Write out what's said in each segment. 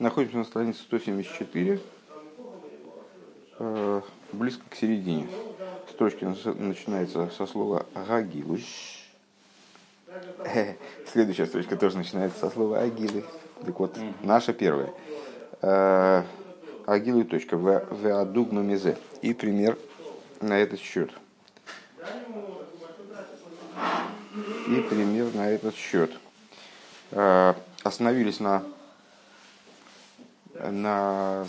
Находимся на странице 174, э, близко к середине. Строчка начинается со слова «гагилы». Следующая строчка тоже начинается со слова «агилы». Так вот, наша первая. Э, агилы. Точка. Веадугну мизе. И пример на этот счет. И пример на этот счет. Э, остановились на на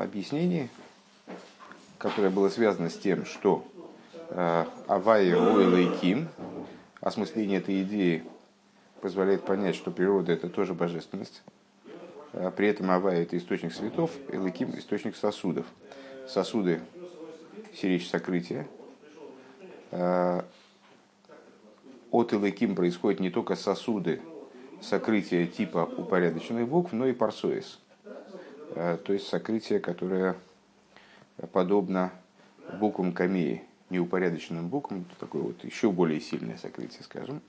объяснении, которое было связано с тем, что э, Авай Уэлайким, осмысление этой идеи позволяет понять, что природа это тоже божественность. Э, при этом Авай это источник светов, Элайким источник сосудов. Сосуды сиречь сокрытия. Э, от Элайким происходят не только сосуды сокрытия типа упорядоченных букв, но и парсоис – Э, то есть сокрытие, которое подобно буквам камеи, неупорядоченным буквам, такое вот еще более сильное сокрытие, скажем.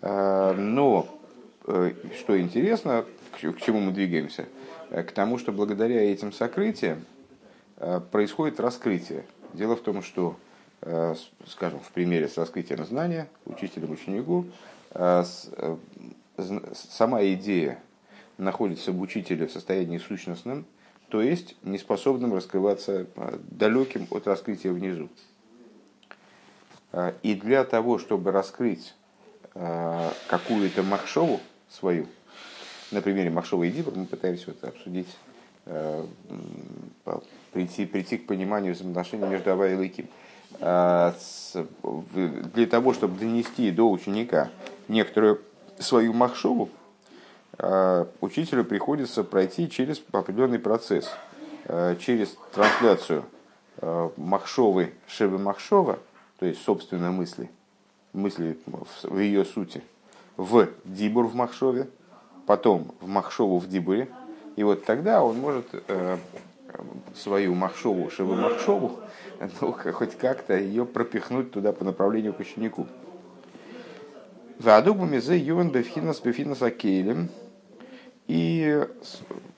Э, но, э, что интересно, к чему мы двигаемся? К тому, что благодаря этим сокрытиям происходит раскрытие. Дело в том, что, скажем, в примере с раскрытием знания учителем ученику, сама идея находится в учителе в состоянии сущностном, то есть неспособным раскрываться а, далеким от раскрытия внизу. А, и для того, чтобы раскрыть а, какую-то махшову свою, на примере махшова и дибр, мы пытаемся это обсудить, прийти, прийти к пониманию взаимоотношений между Ава и Лыким. Для того, чтобы донести до ученика некоторую свою махшову, учителю приходится пройти через определенный процесс, а, через трансляцию а, Махшовы Шевы Махшова, то есть собственной мысли, мысли в ее сути, в Дибур в Махшове, потом в Махшову в Дибуре, и вот тогда он может э, свою Махшову, Шевы Махшову, ну, хоть как-то ее пропихнуть туда по направлению к ученику. Вадугу мизе ювен бефхинас бефхинас акейлем – и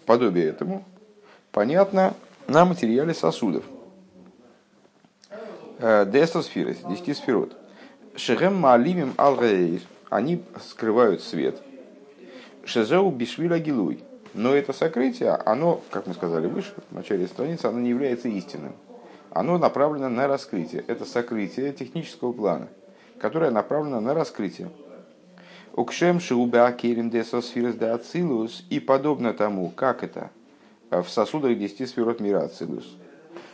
подобие этому понятно на материале сосудов. Э, Десосфиры, 10 сферот. Шехем малимим ал они скрывают свет. Шезеу бишвиля гилуй. Но это сокрытие, оно, как мы сказали выше, в начале страницы, оно не является истинным. Оно направлено на раскрытие. Это сокрытие технического плана, которое направлено на раскрытие. Укшем шиуба керим десосфирс де ацилус и подобно тому, как это в сосудах десяти сферот мира ацилус.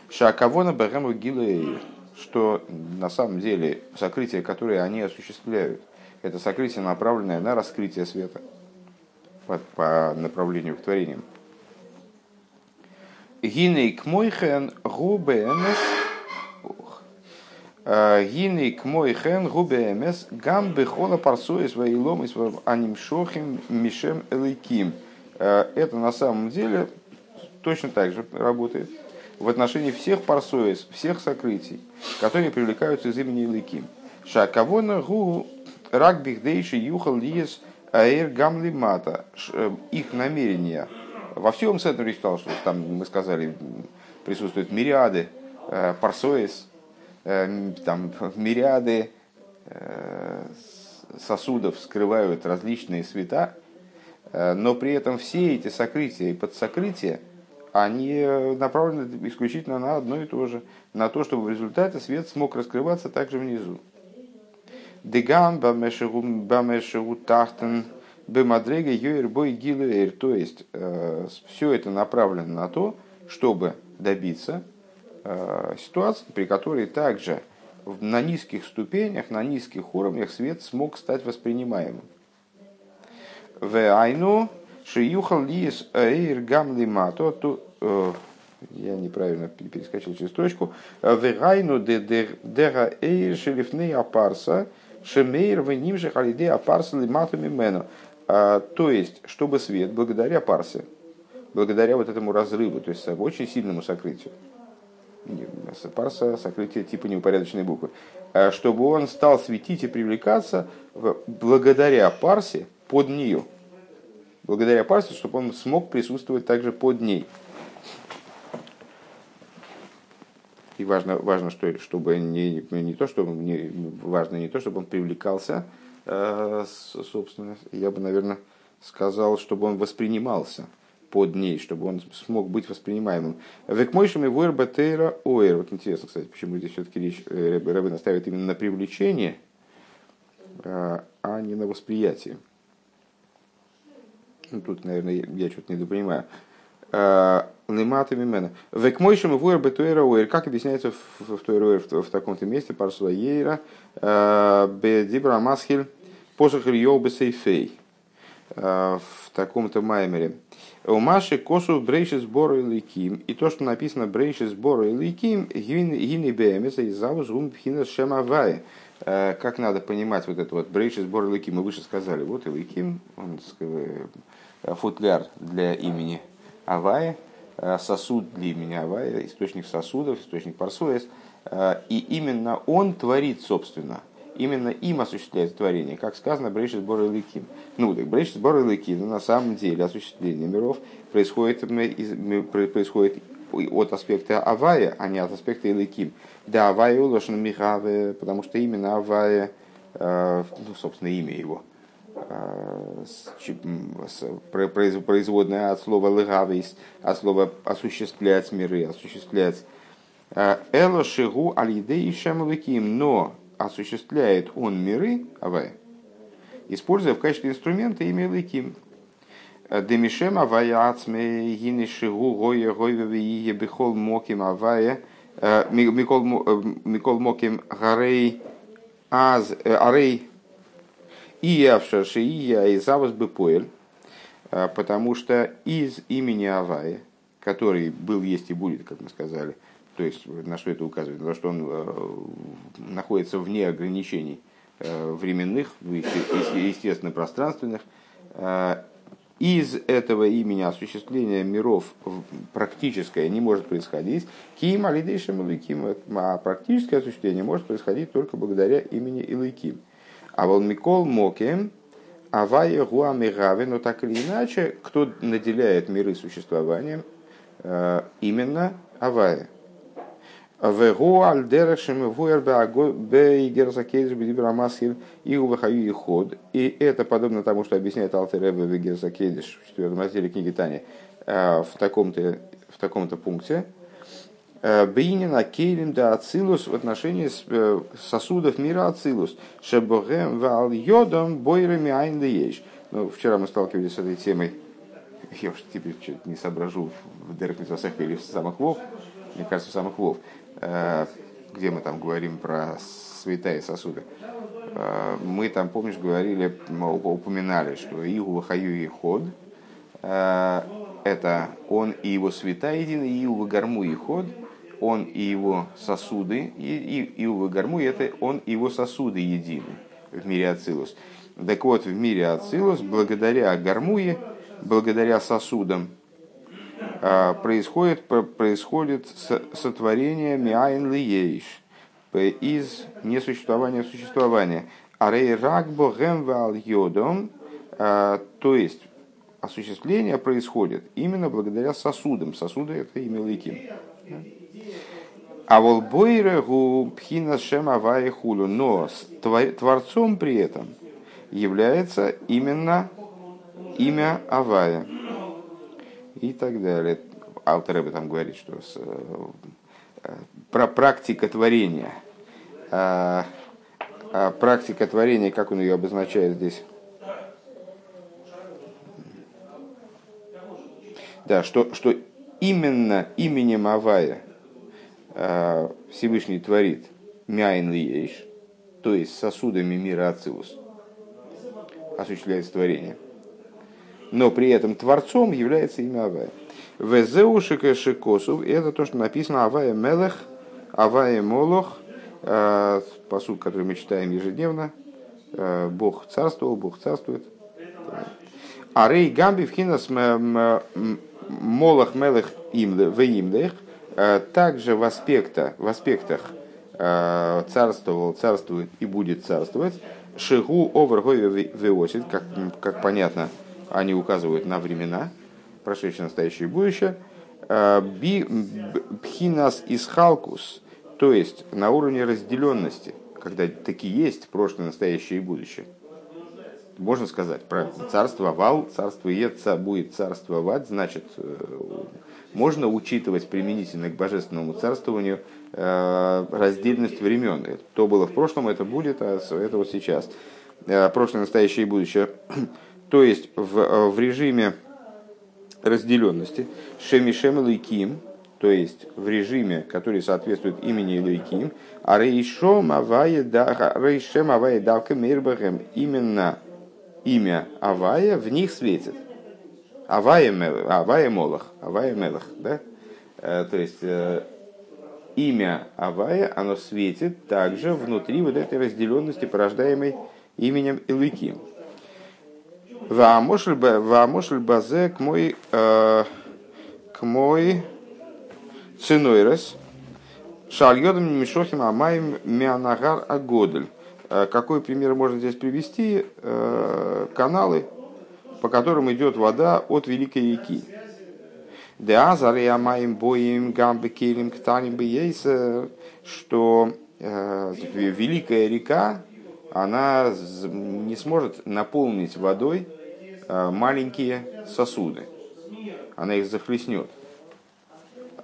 Шакавона бэрэму гилэйр, что на самом деле сокрытие, которое они осуществляют, это сокрытие, направленное на раскрытие света по, по направлению к творениям. Гинейк мойхен губэнес Гины к мой хен губе мс гам бехола парсоис ваилом и анимшохим мишем элейким. Это на самом деле точно так же работает в отношении всех парсоис, всех сокрытий, которые привлекаются из имени Элейким. Шакавона гу рак бихдейши юхал лиес аэр гамли мата. Их намерения во всем центре сказал, что там мы сказали присутствуют мириады парсоис, Э, там мириады э, сосудов скрывают различные света, э, но при этом все эти сокрытия и подсокрытия, они направлены исключительно на одно и то же, на то, чтобы в результате свет смог раскрываться также внизу. Деган бамешеру тахтен бемадрега йоер бой гилуэр. То есть все это направлено на то, чтобы добиться Э, ситуации, при которой также на низких ступенях, на низких уровнях свет смог стать воспринимаемым. В айну шиюхал лис эйр гамли мато, то э, я неправильно перескочил через строчку. В айну дега эйр шелифней апарса шемейр в ним же халиде апарса лимату мимену. А, то есть, чтобы свет, благодаря парсе, благодаря вот этому разрыву, то есть очень сильному сокрытию, парса, сокрытие типа неупорядоченной буквы, а чтобы он стал светить и привлекаться благодаря парсе под нее. благодаря парсу, чтобы он смог присутствовать также под ней. И важно, важно что, чтобы не, не то, чтобы не, важно не то, чтобы он привлекался, э, собственно, я бы, наверное, сказал, чтобы он воспринимался под ней, чтобы он смог быть воспринимаемым. Векмойшами войрба тейра оэр. Вот интересно, кстати, почему здесь все-таки речь э, Рэбе наставит именно на привлечение, э, а не на восприятие. Ну, тут, наверное, я что-то недопонимаю. Э, Лимата мимена. Векмойшем вуэр бетуэра уэр. Как объясняется в, в, в, в таком-то месте парсуа ейра. Бедибра масхиль посох риол бесейфей. В таком-то маймере. У Маши косу брейши сбора и ликим. И то, что написано брейши сбора и ликим, гини бемеса и завуз гум пхина шемавая. Э, как надо понимать вот это вот брейши сбора и ликим? Мы выше сказали, вот и ликим, он э, футляр для имени Авая, э, сосуд для имени Авая, источник сосудов, источник парсуэс. И именно он творит, собственно, именно им осуществляется творение, как сказано Брейши сбора Ликим. Ну, так Брейши сбора Ликим, на самом деле осуществление миров происходит, происходит от аспекта Авая, а не от аспекта Иликим. Да, Авая улошен Михаве, потому что именно Авая, э, ну, собственно, имя его, э, производное от слова лыгавейс, от слова осуществлять миры, осуществлять э, Эло шигу алидей шамлыким, но осуществляет он миры, авая, используя в качестве инструмента имя Лыким. Демишем авая ацме гини шигу гоя гойве бихол моким авая э, микол э, моким гарей аз э, арей и явша шия и завос бы поэль, потому что из имени Авая, который был, есть и будет, как мы сказали, то есть на что это указывает? На то, что он э, находится вне ограничений э, временных, естественно, пространственных. Э, из этого имени осуществления миров практическое не может происходить. Ким алидейшим Илыким. А практическое осуществление может происходить только благодаря имени Илыким. А вол Микол Мокем, Авая Гуамигаве, но так или иначе, кто наделяет миры существованием, именно Авая. Вего бедибрамасхиль и увахаю и ход. И это подобно тому, что объясняет Алтеребе Вегерзакейдж в четвертом разделе книги Тани в таком-то, в таком-то пункте. Бейнина кейлем да ацилус в отношении сосудов мира ацилус. Шебогем вал йодом бойрами айн Ну, вчера мы сталкивались с этой темой. Я уж теперь что-то не соображу в Дерек или в самых Вов. Мне кажется, в самых Вов. Э, где мы там говорим про святая сосуды, э, мы там, помнишь, говорили, упоминали, что Иу Хаю и Ход, э, это он и его свята едины, и Иу Гарму и Ход, он и его сосуды, и, и Иу Гарму, это он и его сосуды едины в мире Ацилус. Так вот, в мире Ацилус, благодаря Гармуе, благодаря сосудам, происходит, происходит сотворение миайн лиейш из несуществования в существование. Арей ракбо гемвал йодом, а, то есть осуществление происходит именно благодаря сосудам. Сосуды это имя ликим. А волбойре гу пхина шема хулю, но творцом при этом является именно имя Авая и так далее. Автор об этом говорит, что с, э, про практика творения. А, а практика творения, как он ее обозначает здесь? Да, что, что именно именем Авая э, Всевышний творит Мяйн Лиеш, то есть сосудами мира Ацилус, осуществляется творение но при этом творцом является имя Авая. Везеушика Шикосов, это то, что написано Авая Мелех, Авая Молох, э, посуд, который мы читаем ежедневно, э, Бог царствовал, Бог царствует. Арей Гамби Вхинас Молох Мелех Веимлех, э, также в, аспекта, в аспектах царствовал, царствует и будет царствовать. Шигу овергой веосит, как, как понятно, они указывают на времена, прошедшее, настоящее и будущее. Э, би, пхинас исхалкус, то есть на уровне разделенности, когда такие есть прошлое, настоящее и будущее. Можно сказать, про царство вал, царство Еца будет царствовать, значит, э, можно учитывать применительно к божественному царствованию э, раздельность времен. То было в прошлом, это будет, а это вот сейчас. Прошлое, настоящее и будущее. То есть в, в режиме разделенности Шемишем Лейким, то есть в режиме, который соответствует имени Лейким, а Рейшем Авая Давка Мирбахем, именно имя Авая в них светит. Авая, Авая Молах, Авая Мелах, да? Э, то есть э, имя Авая, оно светит также внутри вот этой разделенности, порождаемой именем Илыким. Ваамошль базе к мой э, к мой цинойрес шальодом мишохим амаем мианагар агодель. Э, какой пример можно здесь привести? Э, каналы, по которым идет вода от Великой реки. Деазаре амаем боим гамбе келим ктаним что Великая река, она не сможет наполнить водой Э, маленькие сосуды. Она их захлестнет.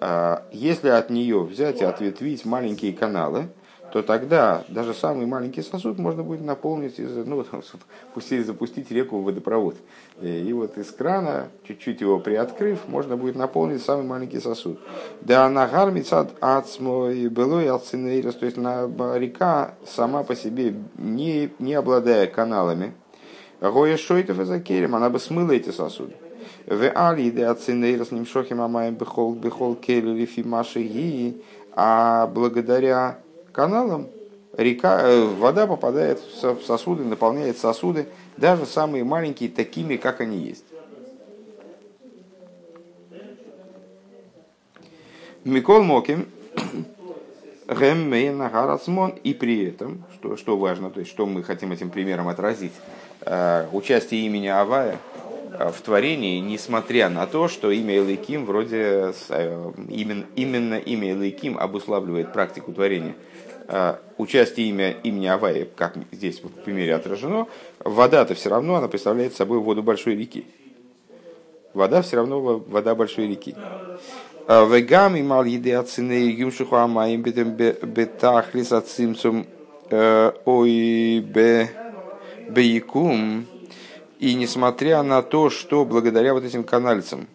А если от нее взять и ответвить маленькие каналы, то тогда даже самый маленький сосуд можно будет наполнить, из, ну, пустить, запустить реку в водопровод. И вот из крана, чуть-чуть его приоткрыв, можно будет наполнить самый маленький сосуд. Да на гармицад ацмой было и то есть на река сама по себе, не, не обладая каналами, Гоя шойтов и керем, она бы смыла эти сосуды. В али де ацинейра с ним шохим амаем бехол бехол келли фимаши ги, а благодаря каналам река, э, вода попадает в сосуды, наполняет сосуды, даже самые маленькие, такими, как они есть. Микол Моким, и при этом, что, что важно, то есть что мы хотим этим примером отразить, Э, участие имени Авая э, в творении, несмотря на то, что имя Элейким вроде именно, именно имя Элейким обуславливает практику творения. Участие имя, имени Авая, как здесь в примере отражено, вода-то все равно, она представляет собой воду большой реки. Вода все равно вода большой реки. Вегам и мал еды ацины юмшиху амаим бетахлис ацимцум ой бе Бейкум, и несмотря на то, что благодаря вот этим канальцам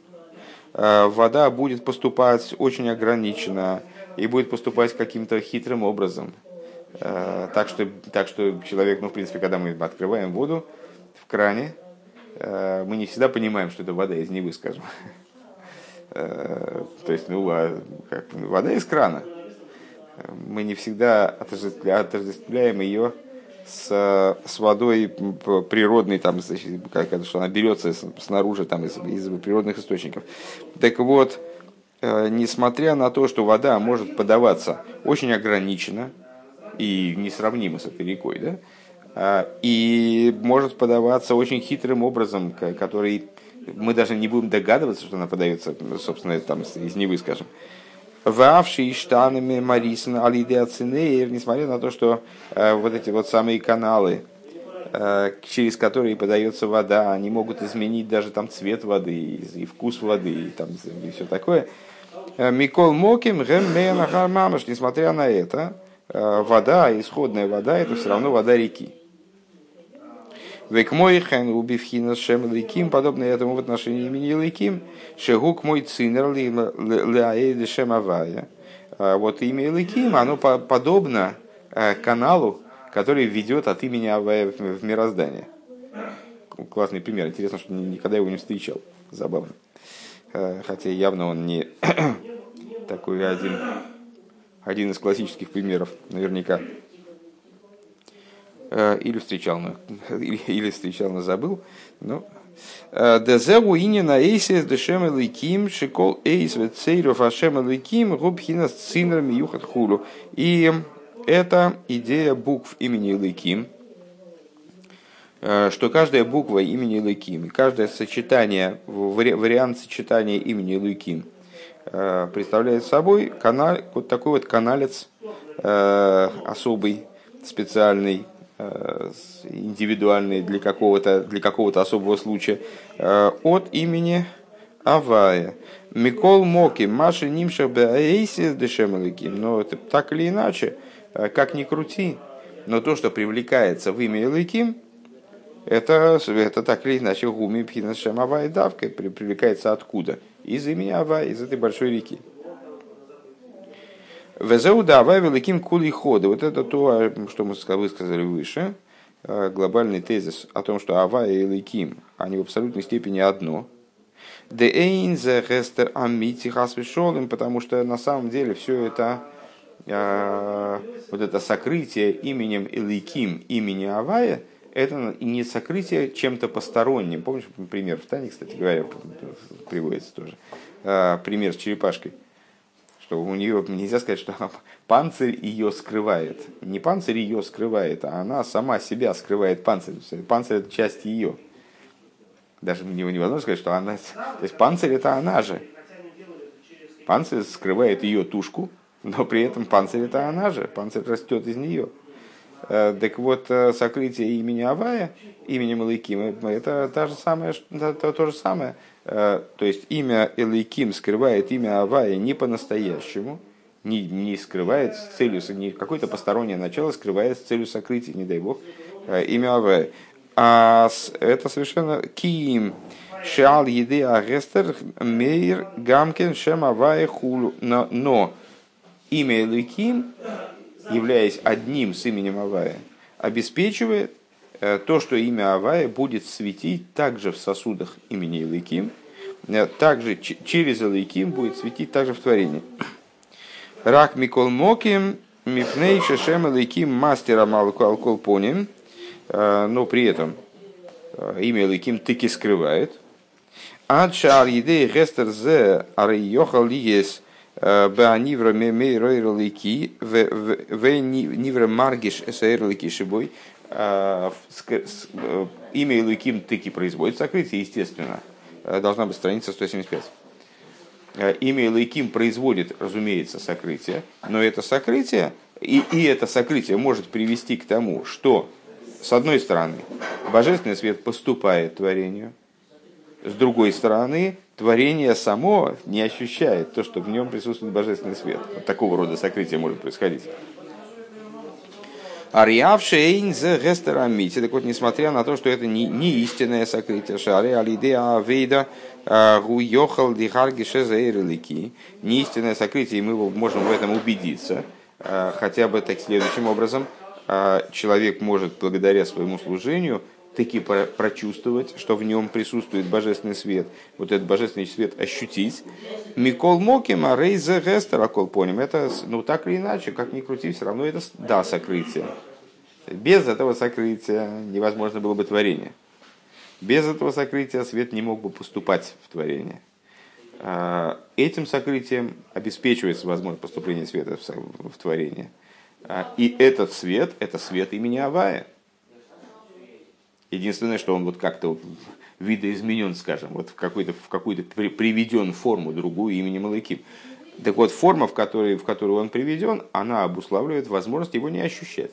э, вода будет поступать очень ограниченно и будет поступать каким-то хитрым образом, э, так что, так что человек, ну, в принципе, когда мы открываем воду в кране, э, мы не всегда понимаем, что это вода из Невы, скажем. То есть, ну, а вода из крана. Мы не всегда отождествляем ее с, с водой природной, там, значит, как что она берется снаружи там, из, из природных источников. Так вот, э, несмотря на то, что вода может подаваться очень ограниченно и несравнимо с этой рекой, да, э, и может подаваться очень хитрым образом, который мы даже не будем догадываться, что она подается, собственно, там, из Невы, скажем, Вавши и штанами Марисон Алидеацинеер, несмотря на то, что э, вот эти вот самые каналы, э, через которые подается вода, они могут изменить даже там цвет воды и вкус воды и, там, и все такое. Э, Микол Моким, Мамаш, несмотря на это, э, вода, исходная вода, это все равно вода реки. Век мой хен убивхина шем лейким, подобно этому в отношении имени лейким, шегук мой цинер леаэд шем авая. А вот имя лейким, оно подобно э, каналу, который ведет от имени Авая в мироздание. Классный пример. Интересно, что никогда его не встречал. Забавно. Э, хотя явно он не такой один, один из классических примеров, наверняка. Э, или встречал, но, или, или встречал, но забыл. Ну, э, Дезеу ини на эйсе дешем элейким шикол эйс вецейров ашем элейким губхина с цинрами юхат хулу. И это идея букв имени Элейким, что каждая буква имени Лыким, каждое сочетание, вариант сочетания имени Лыким представляет собой канал, вот такой вот каналец особый, специальный, индивидуальный для какого-то для какого-то особого случая от имени Авая. Микол Моки, Маши Нимша Баэйсис Дешемаликим. Но это так или иначе, э, как ни крути, но то, что привлекается в имя Элыким, это, это так или иначе гуми пхина шем авай давкой привлекается откуда? Из имени Авай, из этой большой реки. Везеуда Авай великим кули хода. Вот это то, что мы высказали выше, э, глобальный тезис о том, что Авай и Эликим, они в абсолютной степени одно – потому что на самом деле все это э, вот это сокрытие именем Эликим, имени Авая, это не сокрытие чем-то посторонним. Помнишь, пример в Тане, кстати говоря, приводится тоже. Э, пример с черепашкой. Что у нее нельзя сказать, что панцирь ее скрывает. Не панцирь ее скрывает, а она сама себя скрывает панцирь. Панцирь это часть ее даже невозможно сказать, что она... То есть панцирь это она же. Панцирь скрывает ее тушку, но при этом панцирь это она же. Панцирь растет из нее. Э, так вот, э, сокрытие имени Авая, имени Элайким, это та же самое, это то же самое. Э, то есть имя Элайким скрывает имя Авая не по-настоящему, не, не скрывает с целью, не какое-то постороннее начало скрывает с целью сокрытия, не дай бог, имя Авая. А это совершенно киим. Шал еды агестер мейр гамкин шем авая хулу. Но, но имя Элыким, являясь одним с именем Авая, обеспечивает э, то, что имя Авая будет светить также в сосудах имени Элыким, э, также через Элыким будет светить также в творении. Рак Микол Моким, Мипней Шешем Элыким Мастера Малколпоним – Э, но при этом имя Ликим таки скрывает. Адшар едей гестер зе арейохал э, беанивра мейройр лики в нивра маргиш эсэйр лики шибой. Имя Ликим таки производит сокрытие, естественно. Должна быть страница 175 имя Лейким производит, разумеется, сокрытие, но это сокрытие, и, и это сокрытие может привести к тому, что с одной стороны, божественный свет поступает творению, с другой стороны, творение само не ощущает то, что в нем присутствует божественный свет. Вот такого рода сокрытие может происходить. Ариавшейн зе гестерамити. Так вот, несмотря на то, что это не, не истинное сокрытие, шари алидеа авейда гуйохал дихарги шезаэрлики, не истинное сокрытие, и мы можем в этом убедиться, а, хотя бы так следующим образом – а человек может благодаря своему служению таки прочувствовать, что в нем присутствует божественный свет, вот этот божественный свет ощутить. Микол Моким, а Рейза Гестер, поним, это, ну так или иначе, как ни крути, все равно это да, сокрытие. Без этого сокрытия невозможно было бы творение. Без этого сокрытия свет не мог бы поступать в творение. А, этим сокрытием обеспечивается возможность поступления света в творение – а, и этот свет, это свет имени Авая. Единственное, что он вот как-то видоизменен, скажем, вот в какой-то в какую-то приведен форму другую имени Малыким. Так вот, форма, в которой, в которую он приведен, она обуславливает возможность его не ощущать.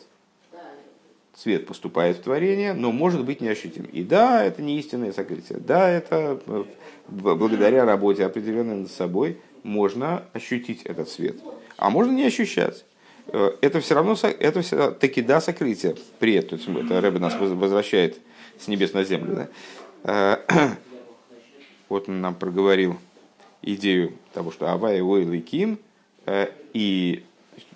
Свет поступает в творение, но может быть неощутим. И да, это не истинное сокрытие. Да, это э, благодаря работе определенной над собой можно ощутить этот свет. А можно не ощущать. Э, это все равно это все, таки да сокрытие при этом. Это Рэбе нас возвращает с небес на землю. Да? Э, вот он нам проговорил идею того, что Авай его Илайким, э, и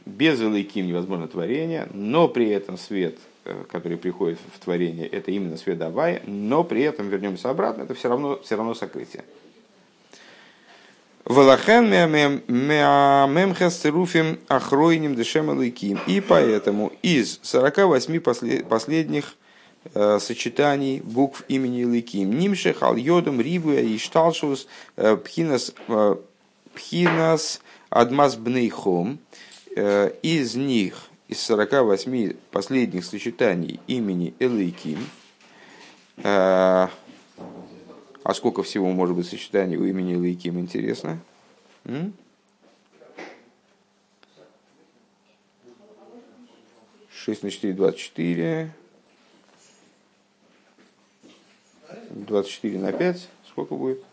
без Илайким невозможно творение, но при этом свет, который приходит в творение, это именно свет Авая, но при этом, вернемся обратно, это все равно, все равно сокрытие. Валахен мемхас цируфим ахройним дешем. И поэтому из 48 последних э, сочетаний букв имени Лыким. Нимше хал йодом рибуя и шталшус э, пхинас, э, пхинас адмас бнейхом. Из них, из 48 последних сочетаний имени Элейким, А сколько всего может быть сочетаний у имени Лейким, интересно? 6 на 4, 24. 24 на 5. Сколько будет?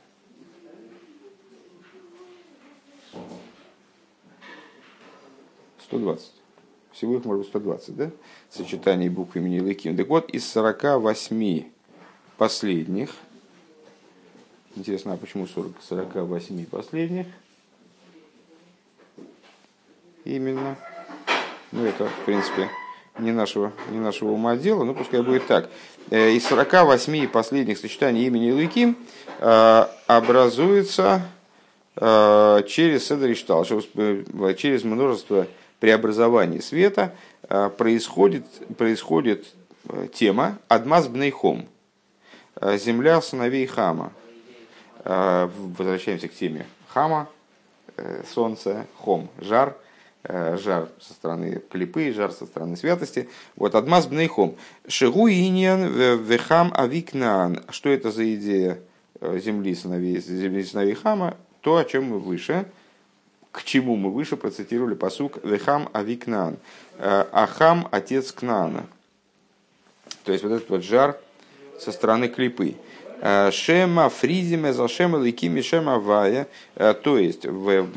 Сто двадцать. Всего их может быть 120, да? Сочетаний букв имени Лыким. Так вот, из 48 последних, интересно, а почему 40, 48 последних? Именно. Ну, это, в принципе, не нашего, не нашего ума дела, но пускай будет так. Э, из 48 последних сочетаний имени Лыким э, образуется э, через Седриштал, через множество преобразований света происходит, происходит тема Адмаз Бнейхом, земля сыновей Хама. Возвращаемся к теме Хама, солнце, Хом, жар – жар со стороны клипы, жар со стороны святости. Вот Адмаз Бнейхом. Шигу иньян вехам авикнан. Что это за идея э, земли сыновей, земли сыновей Хама? То, о чем мы выше, к чему мы выше процитировали посук Вехам Авикнан. Э, Ахам – отец Кнана. То есть вот этот вот жар со стороны клипы. Шема фризиме за шема ликими шема вая. То есть в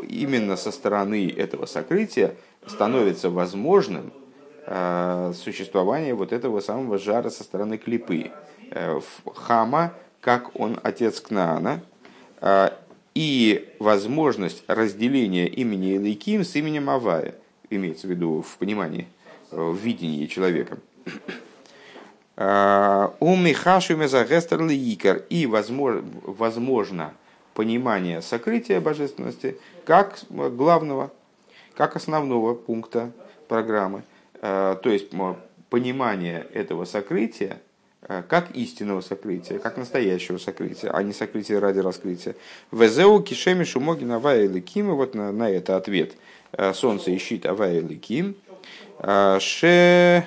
именно со стороны этого сокрытия становится возможным э, существование вот этого самого жара со стороны клипы. Э, Хама, как он отец Кнаана, э, и возможность разделения имени Элейким с именем Авая, имеется в виду в понимании, в видении человека. У Михашу Мезагестер И возможно понимание сокрытия божественности как главного, как основного пункта программы. Э, то есть понимание этого сокрытия э, как истинного сокрытия, как настоящего сокрытия, а не сокрытия ради раскрытия. Везеу кишеми шумоги навая ликим, вот на, на это ответ. Э, солнце ищит авая ликим. Ше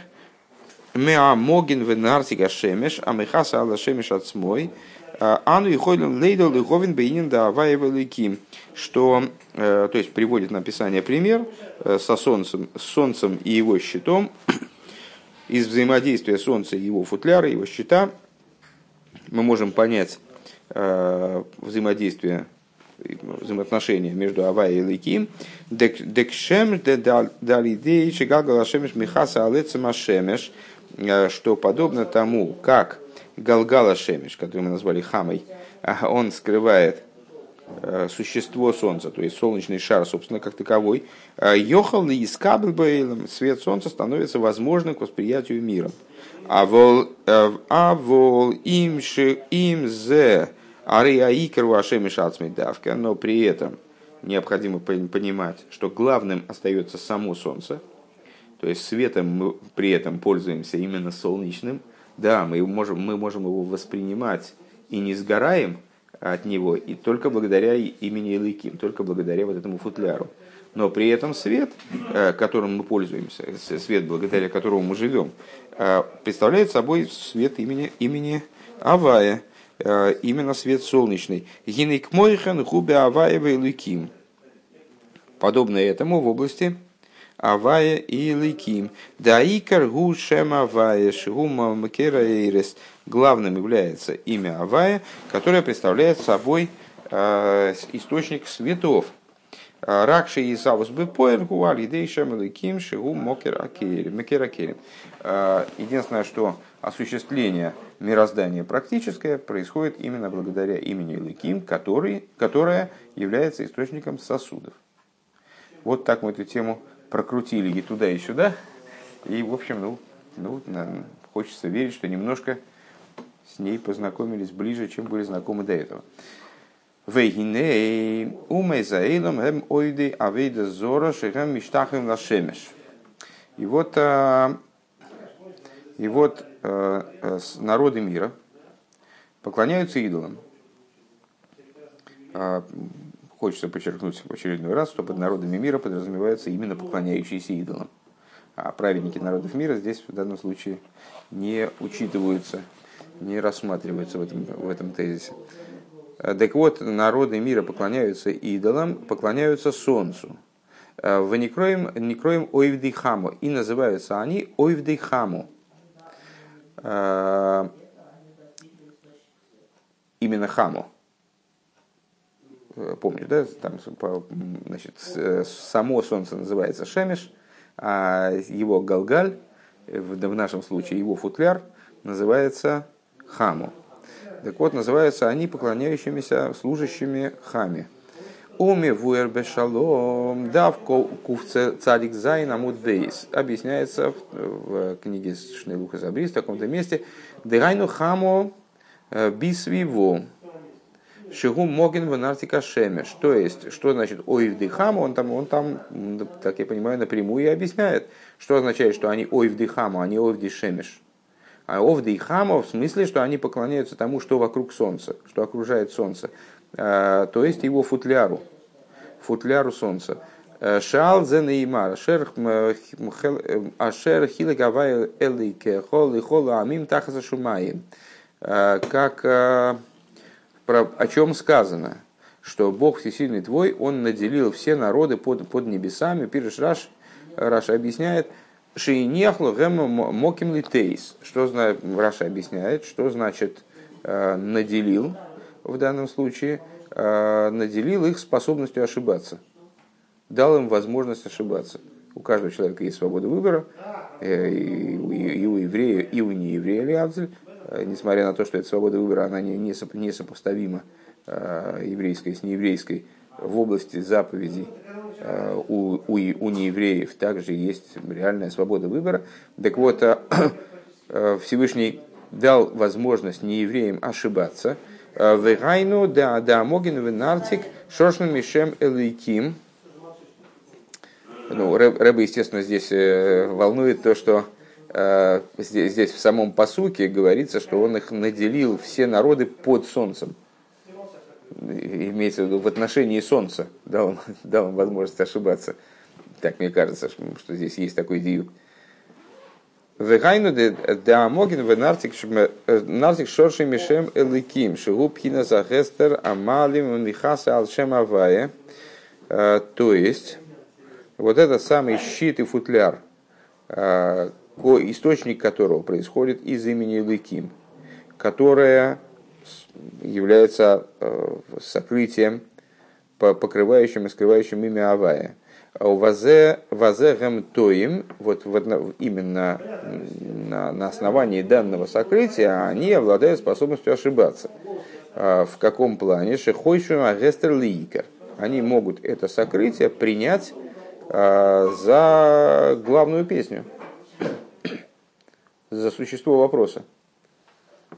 меа могин венартига шемеш, а мехаса ала шемеш от смой. Ану и хойлем лейдал и говин бейнин да аваева ликим. Что, э, то есть приводит на описание пример э, со солнцем, с солнцем и его щитом, из взаимодействия солнца и его футляра, его щита, мы можем понять э, взаимодействие взаимоотношения между Авай и Ликим. Декшем далидей шигалгала шемеш михаса алецема шемеш, что подобно тому, как Галгала Шемиш, который мы назвали Хамой, он скрывает э, существо Солнца, то есть солнечный шар, собственно, как таковой. Э, Йохал и Искаблбейлом, свет Солнца становится возможным к восприятию мира. А вол, э, а вол им им зе ариаикер вашемиш ацмидавка, но при этом необходимо понимать, что главным остается само Солнце, то есть светом мы при этом пользуемся именно солнечным – да, мы можем, мы можем его воспринимать и не сгораем от него, и только благодаря имени Илыким, только благодаря вот этому футляру. Но при этом свет, э, которым мы пользуемся, свет, благодаря которому мы живем, э, представляет собой свет имени, имени Авая, э, именно свет солнечный. Гинейк Мойхан Губе Аваева Илыким. Подобно этому в области Авая и Ликим. Даикар гу шем Авая шигума макера эйрес. Главным является имя Авая, которое представляет собой э, источник светов. Ракши и Савус Бепоэр Гуали Дейшем Ликим Шигу Мокер Акерим. Э, единственное, что осуществление мироздания практическое происходит именно благодаря имени Ликим, который, которое является источником сосудов. Вот так мы эту тему прокрутили и туда, и сюда. И, в общем, ну, ну хочется верить, что немножко с ней познакомились ближе, чем были знакомы до этого. Вейгиней умей заэлом эм ойды авейда зора шехем миштахем лашемеш. И вот, а, и вот а, а, народы мира поклоняются идолам хочется подчеркнуть в очередной раз, что под народами мира подразумеваются именно поклоняющиеся идолам. А праведники народов мира здесь в данном случае не учитываются. не рассматривается в этом, в этом тезисе. Так вот, народы мира поклоняются идолам, поклоняются солнцу. В некроем, некроем ойвдейхаму. И называются они ойвдейхаму. Именно хаму. Помню, да? Там, значит, само солнце называется Шемеш, а его Галгаль, в нашем случае его футляр, называется Хаму. Так вот, называются они поклоняющимися служащими Хаме. Уми вуэр бешалом дав кувце царик зайн амуд. Объясняется в, в книге Шнелуха Забрис в таком-то месте. Дегайну хамо э, бисвиво. Шигу Могин в Нартика Шемеш. То есть, что значит Ойвдыхаму, он там, он там, так я понимаю, напрямую и объясняет, что означает, что они Ойвдыхаму, а не Ойвды Шемеш. А Овдыхаму в смысле, что они поклоняются тому, что вокруг Солнца, что окружает Солнце. А, то есть его футляру, футляру Солнца. Шал зе неймар, ашер хилагавай элике, хол и хол амим тахаса шумаем. А, как про, о чем сказано, что Бог Всесильный твой, Он наделил все народы под, под небесами. Пириш Раш, Раша объясняет, Шейнехлу гэм моким литейс. Что Раша объясняет, что значит э, наделил в данном случае, э, наделил их способностью ошибаться. Дал им возможность ошибаться. У каждого человека есть свобода выбора, э, и, у, и у еврея, и у нееврея Лиавзель, несмотря на то, что эта свобода выбора, она не, не сопоставима э, еврейской с нееврейской, в области заповедей э, у, у, у неевреев также есть реальная свобода выбора. Так вот, Всевышний дал возможность неевреям ошибаться. Вегайну да да могин венартик шошным мишем элейким. Ну, Рэба, естественно, здесь волнует то, что Э, здесь, здесь в самом посуке говорится, что он их наделил все народы под солнцем. Имеется в виду в отношении солнца, дал дал им возможность ошибаться. Так мне кажется, что, здесь есть такой диюк. Авае. Э, то есть, вот это самый щит и футляр, э, источник которого происходит из имени Лыким, которое является э, сокрытием, покрывающим и скрывающим имя Авая. А Вазе Вазехем Тоим, вот именно на, основании данного сокрытия, они обладают способностью ошибаться. А в каком плане? Шехойшу Агестер Лиикер. Они могут это сокрытие принять а, за главную песню за существо вопроса.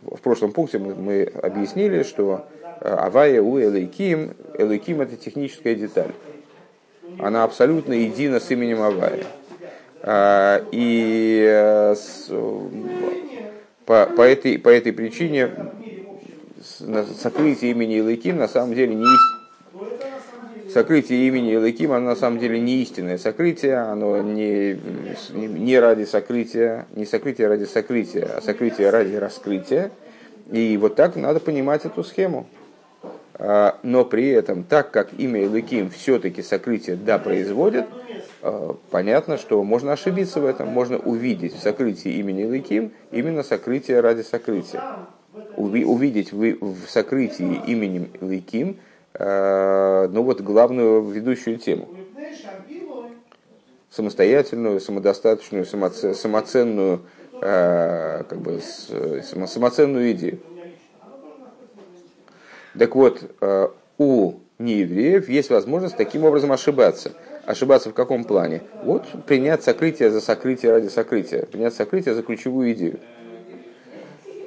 В прошлом пункте мы, мы объяснили, что э, авая у элейким, элейким это техническая деталь. Она абсолютно едина с именем авая. А, и э, по, по, этой, по этой причине сокрытие имени Элейким на самом деле не есть сокрытие имени Элаким, оно на самом деле не истинное сокрытие, оно не, не ради сокрытия, не сокрытие ради сокрытия, а сокрытие ради раскрытия. И вот так надо понимать эту схему. А, но при этом, так как имя Элаким все-таки сокрытие да производит, а, понятно, что можно ошибиться в этом, можно увидеть в сокрытии имени Элаким именно сокрытие ради сокрытия. Увидеть в сокрытии именем Элаким Э, ну вот главную ведущую тему. Самостоятельную, самодостаточную, самоценную, э, как бы, самоценную идею. Так вот, э, у неевреев есть возможность таким образом ошибаться. Ошибаться в каком плане? Вот принять сокрытие за сокрытие ради сокрытия. Принять сокрытие за ключевую идею.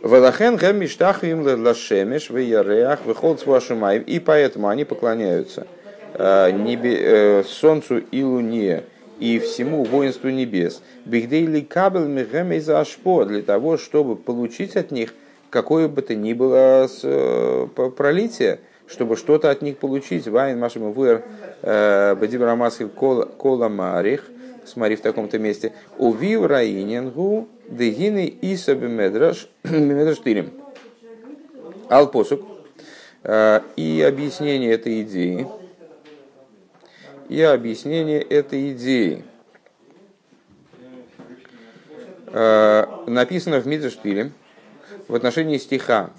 Валахен гэм миштахвим лашемеш веяреах выход свашумаев. И поэтому они поклоняются э, небе, э, солнцу и луне и всему воинству небес. Бигдейли кабель мехем из ашпо для того, чтобы получить от них какое бы то ни было э, пролитие, чтобы что-то от них получить. Вайн машем вуэр бадибрамасхил кола марих смотри в таком-то месте, увив раинингу дегины и медраш медраш тирим. Алпосук. И объяснение этой идеи. И объяснение этой идеи. Написано в Мидраштиле в отношении стиха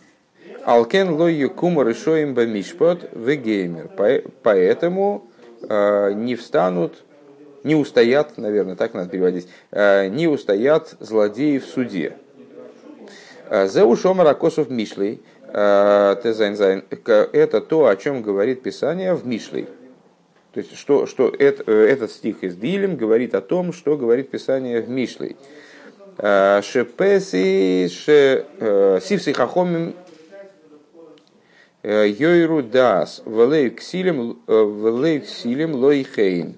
Алкен лой кумар и шоим бамишпот в геймер. Поэтому э, не встанут, не устоят, наверное, так надо переводить, э, не устоят злодеи в суде. Э, Зеу шомар акосов мишлей. Это то, о чем говорит Писание в Мишлей. То есть, что, что это, этот стих из Дилем говорит о том, что говорит Писание в Мишлей. Шепеси, сивси хахомим Э, Йойру дас велейк силем э, лойхейн.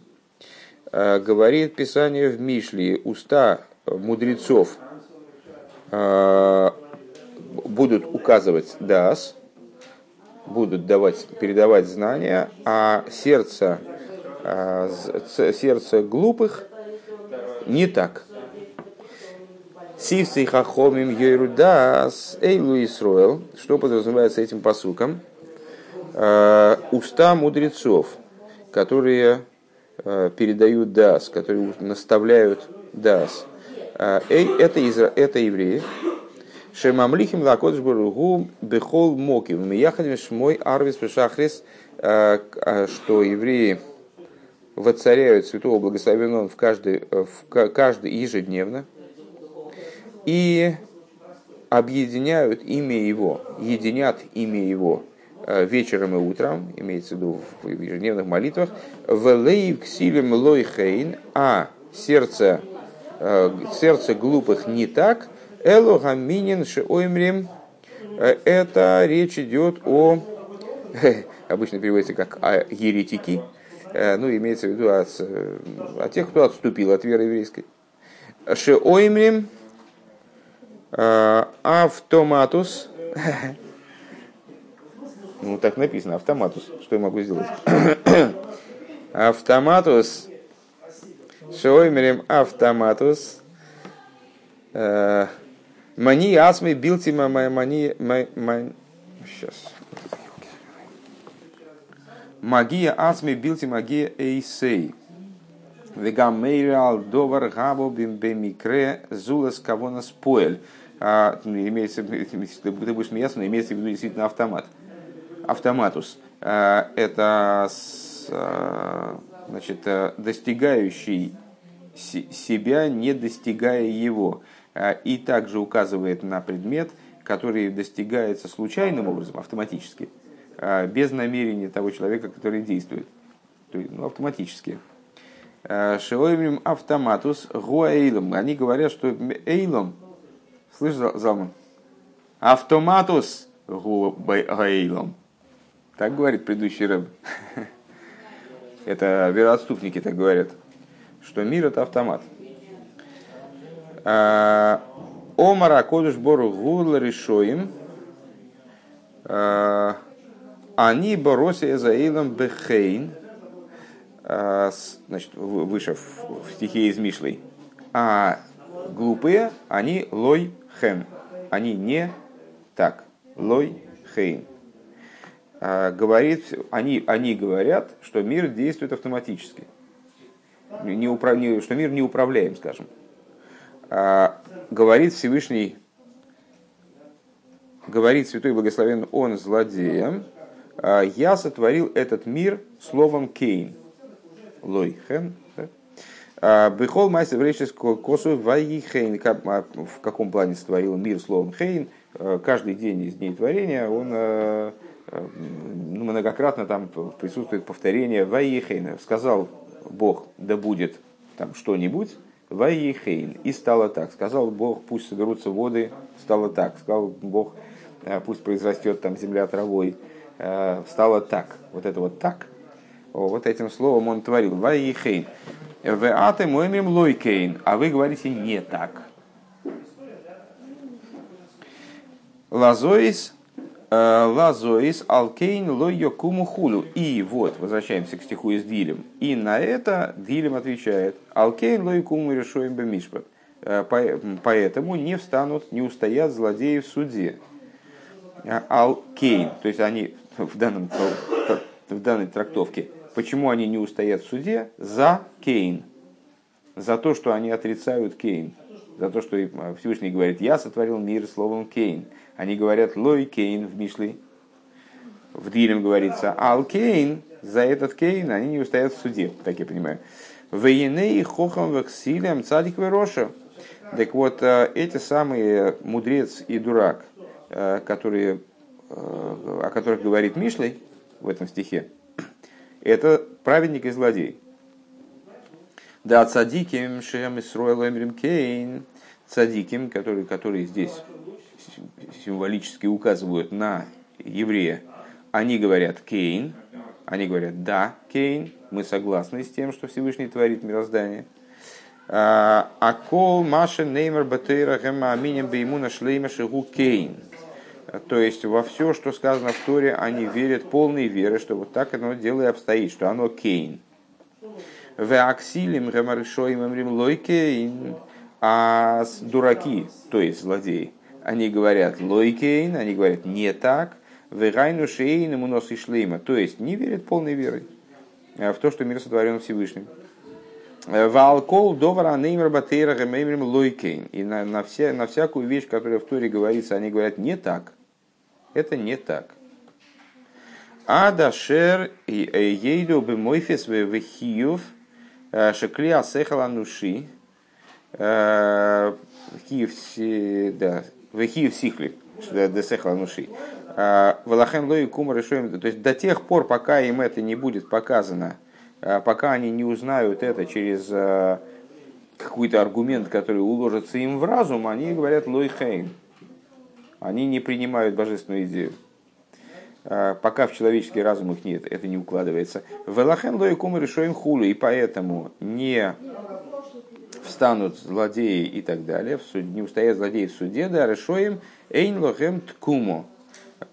Э, говорит Писание в Мишле, уста мудрецов будут указывать дас, будут давать, передавать знания, а сердце, сердце глупых не так. Сивцы хахомим йерудас эйлу Исроэл. Что подразумевается этим посуком? Э, уста мудрецов, которые э, передают дас, которые наставляют дас. Э, эй, это, это евреи. Шемамлихим лакодж баругу бехол моким. Мияхадим шмой арвис пешахрис, что евреи воцаряют святого благословенного в каждый, в каждый ежедневно и объединяют имя его, единят имя его э, вечером и утром, имеется в виду в ежедневных молитвах, в ксилем лойхейн, а сердце, э, сердце глупых не так, эло гаминин шеоймрим, э, это речь идет о, обычно переводится как о еретики, ну, имеется в виду о, о тех, кто отступил от веры еврейской. Шеоймрим, Э, автоматус. Ну, так написано, автоматус. Что я могу сделать? Автоматус. Шоймерем автоматус. Э, мани асми билтима мани... Сейчас. Магия асми билти магия эйсей. Вегам мейрал довар габо бимбемикре зулас кавона споэль а, ну, имеется, ты будешь смеяться, но имеется в виду действительно автомат. Автоматус а, – это а, значит, э, достигающий себя, не достигая его. И также указывает на предмет, который достигается случайным образом, автоматически, без намерения того человека, который действует. То есть, ну, автоматически. Шеоймим автоматус гуаэйлом. Они говорят, что эйлом Слышь, Залман? Автоматус гаилом. Так говорит предыдущий рэб. Это вероотступники так говорят, что мир это автомат. А, Омара кодыш бору гула решоим. А, они борося за Эйлом Бехейн. А, значит, выше в стихе из Мишлей. А глупые, они лой хен. Они не так. Лой хейн. А, говорит, они, они говорят, что мир действует автоматически. Не управ, не, что мир не управляем, скажем. А, говорит Всевышний, говорит Святой Благословен Он злодеям, а, я сотворил этот мир словом кейн. Лой хен, а, Бехол мастер вречес косу ваихейн. А, в каком плане сотворил мир словом хейн? А, каждый день из дней творения он ну, многократно там присутствует повторение ваихейна. Сказал Бог, да будет там что-нибудь, ваихейн. И стало так. Сказал Бог, пусть соберутся воды, стало так. Сказал Бог, пусть произрастет там земля травой, стало так. Вот это вот так. Вот этим словом он творил. Ваихейн. В аты моемим лойкейн, а вы говорите не так. Лазоис Лазоис алкейн лойо куму хулу. И вот, возвращаемся к стиху из Дилем. И на это Дилем отвечает, алкейн лойо куму решоем бемишпат. Поэтому не встанут, не устоят злодеи в суде. Алкейн, то есть они в, данном, в данной трактовке, почему они не устоят в суде? За Кейн. За то, что они отрицают Кейн. За то, что Всевышний говорит, я сотворил мир словом Кейн. Они говорят лой Кейн в Мишле. В Дилем говорится ал Кейн, за этот Кейн они не устоят в суде, так я понимаю. Вейней хохам вексилем цадик роша. Так вот, э, эти самые мудрец и дурак, э, которые, э, о которых говорит Мишлей в этом стихе, это праведник и злодей. Да, цадиким шем Исруэл Кейн, цадиким, которые, которые здесь символически указывают на еврея, они говорят Кейн, они говорят да, Кейн, мы согласны с тем, что Всевышний творит мироздание. А кол маша неймер батейра гэма аминем беймуна шлейма шигу Кейн. То есть во все, что сказано в Торе, они верят полной веры, что вот так оно дело и обстоит, что оно Кейн. В аксилим гамаришоим лой Кейн. А дураки, то есть злодеи, они говорят лойкейн, они говорят не так, вегайну шейн ему нос и шлейма, то есть не верят полной верой э, в то, что мир сотворен Всевышним. Э, Валкол довара неймер батейра гемеймерим лойкейн. И на, на, вся, на всякую вещь, которая в Торе говорится, они говорят не так. Это не так. Адашер ейду бы мойфес вехиюв э, шекли асехала нуши. Киев, да, в Киев Сихли, Десехла Нуши. Валахен Лои Кума решаем, то есть до тех пор, пока им это не будет показано, а, пока они не узнают это через а, какой-то аргумент, который уложится им в разум, они говорят Лой Хейн. Они не принимают божественную идею. А, пока в человеческий разум их нет, это не укладывается. Велахен Лои Кума решаем хулу, и поэтому не встанут злодеи и так далее, в суд, не устоят злодеи в суде, да, решоем эйн лохем ткумо,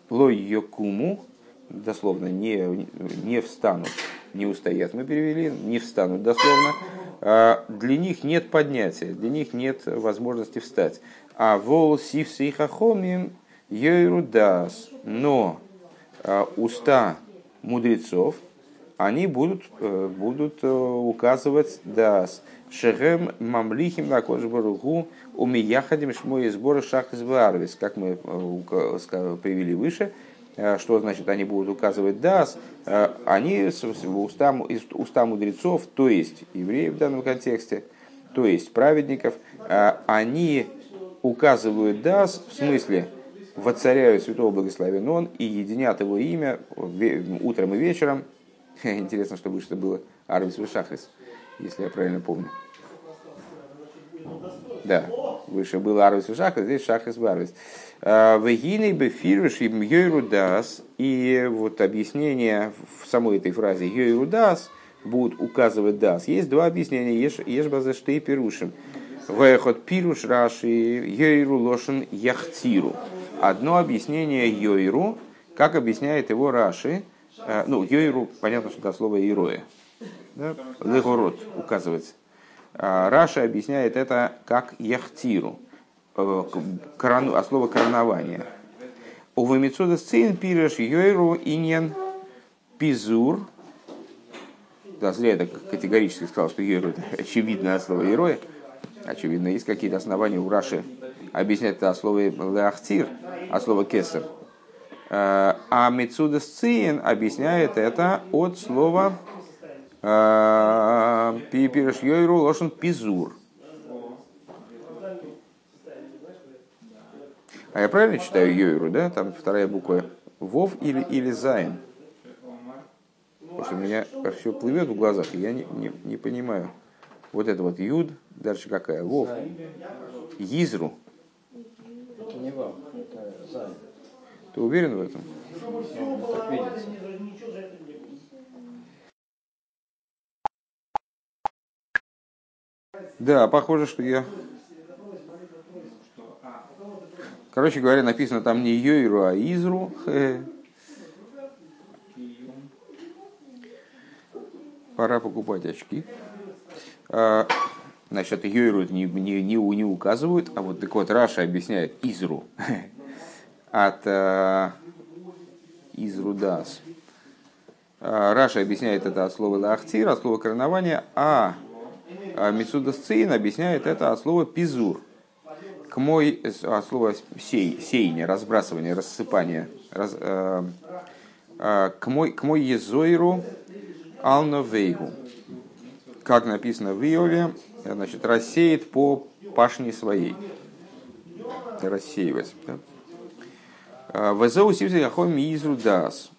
лой йокуму, дословно, не, не встанут, не устоят, мы перевели, не встанут дословно, а для них нет поднятия, для них нет возможности встать. А вол сив сейхахомим йойрудас, но а, уста мудрецов, они будут, э, будут э, указывать дас, Шехем мамлихим на кожбаругу умияхадим шмой сборы шах из варвис, как мы э, привели выше, э, что значит они будут указывать дас, э, они уста, уста мудрецов, то есть евреев в данном контексте, то есть праведников, они указывают дас в смысле воцаряют святого благословен он и единят его имя утром и вечером. Интересно, что выше было. Арвис Вишахрис если я правильно помню. Да, выше был Арвис и Шахас, здесь Шахас и Арвис. А, Вегиней бефируш им Йойрудас, и вот объяснение в самой этой фразе Йойрудас будут указывать дас. Есть два объяснения, ешь базашты и пирушим. Вехот пируш раши Йойру лошен яхтиру. Одно объяснение Йойру, как объясняет его Раши, а, ну, Йойру, понятно, что это слово Ироя, легород указывать. А Раша объясняет это как яхтиру, э, корону, от слова коронование. У Вамицуда сцен пиреш йойру иньян пизур. Да, зря я так категорически сказал, что йойру это очевидное слово героя. Очевидно, есть какие-то основания у Раши объяснять это слово леахтир, а слово кесар. Э, а Мецуда Сциен объясняет это от слова а, Пипирш Йойру Лошен Пизур. А я правильно читаю Йойру, да? Там вторая буква Вов или, или Зайн. Потому что у меня все плывет в глазах, и я не, не, не понимаю. Вот это вот Юд, дальше какая? Вов. Йизру. Это не вам. Ты уверен в этом? Ну, так видится. Да, похоже, что я... Короче говоря, написано там не Йойру, а Изру. Пора покупать очки. А, значит, Йойру не, не, не, не указывают, а вот так вот Раша объясняет Изру от uh, Изру Дас. Uh, Раша объясняет это от слова лахтир, от слова коронования, а Мицуда Сцин объясняет это от слова пизур. К мой, от слова сей, сеяние, разбрасывание, рассыпание. Раз, э, э, к мой, к мой езойру алновейгу. Как написано в Иове, значит, рассеет по пашне своей. Рассеивать. Да? Везеу сивзе яхом изру дас.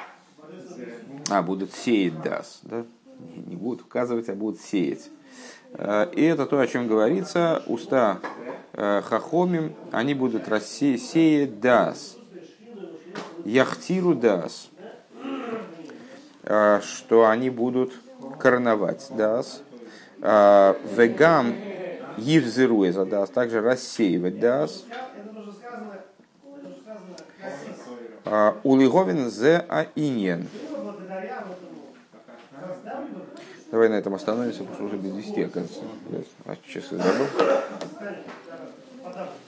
А, будут сеять дас. Да? Не будут указывать, а будут сеять. И это то, о чем говорится, уста хахомим, они будут рассеять дас. Яхтиру дас. Что они будут короновать дас. Вегам евзируя дас, также рассеивать дас. Улиговин зе аиньен. Давай на этом остановимся, потому что уже без 10, оказывается. А я забыл.